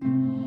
thank you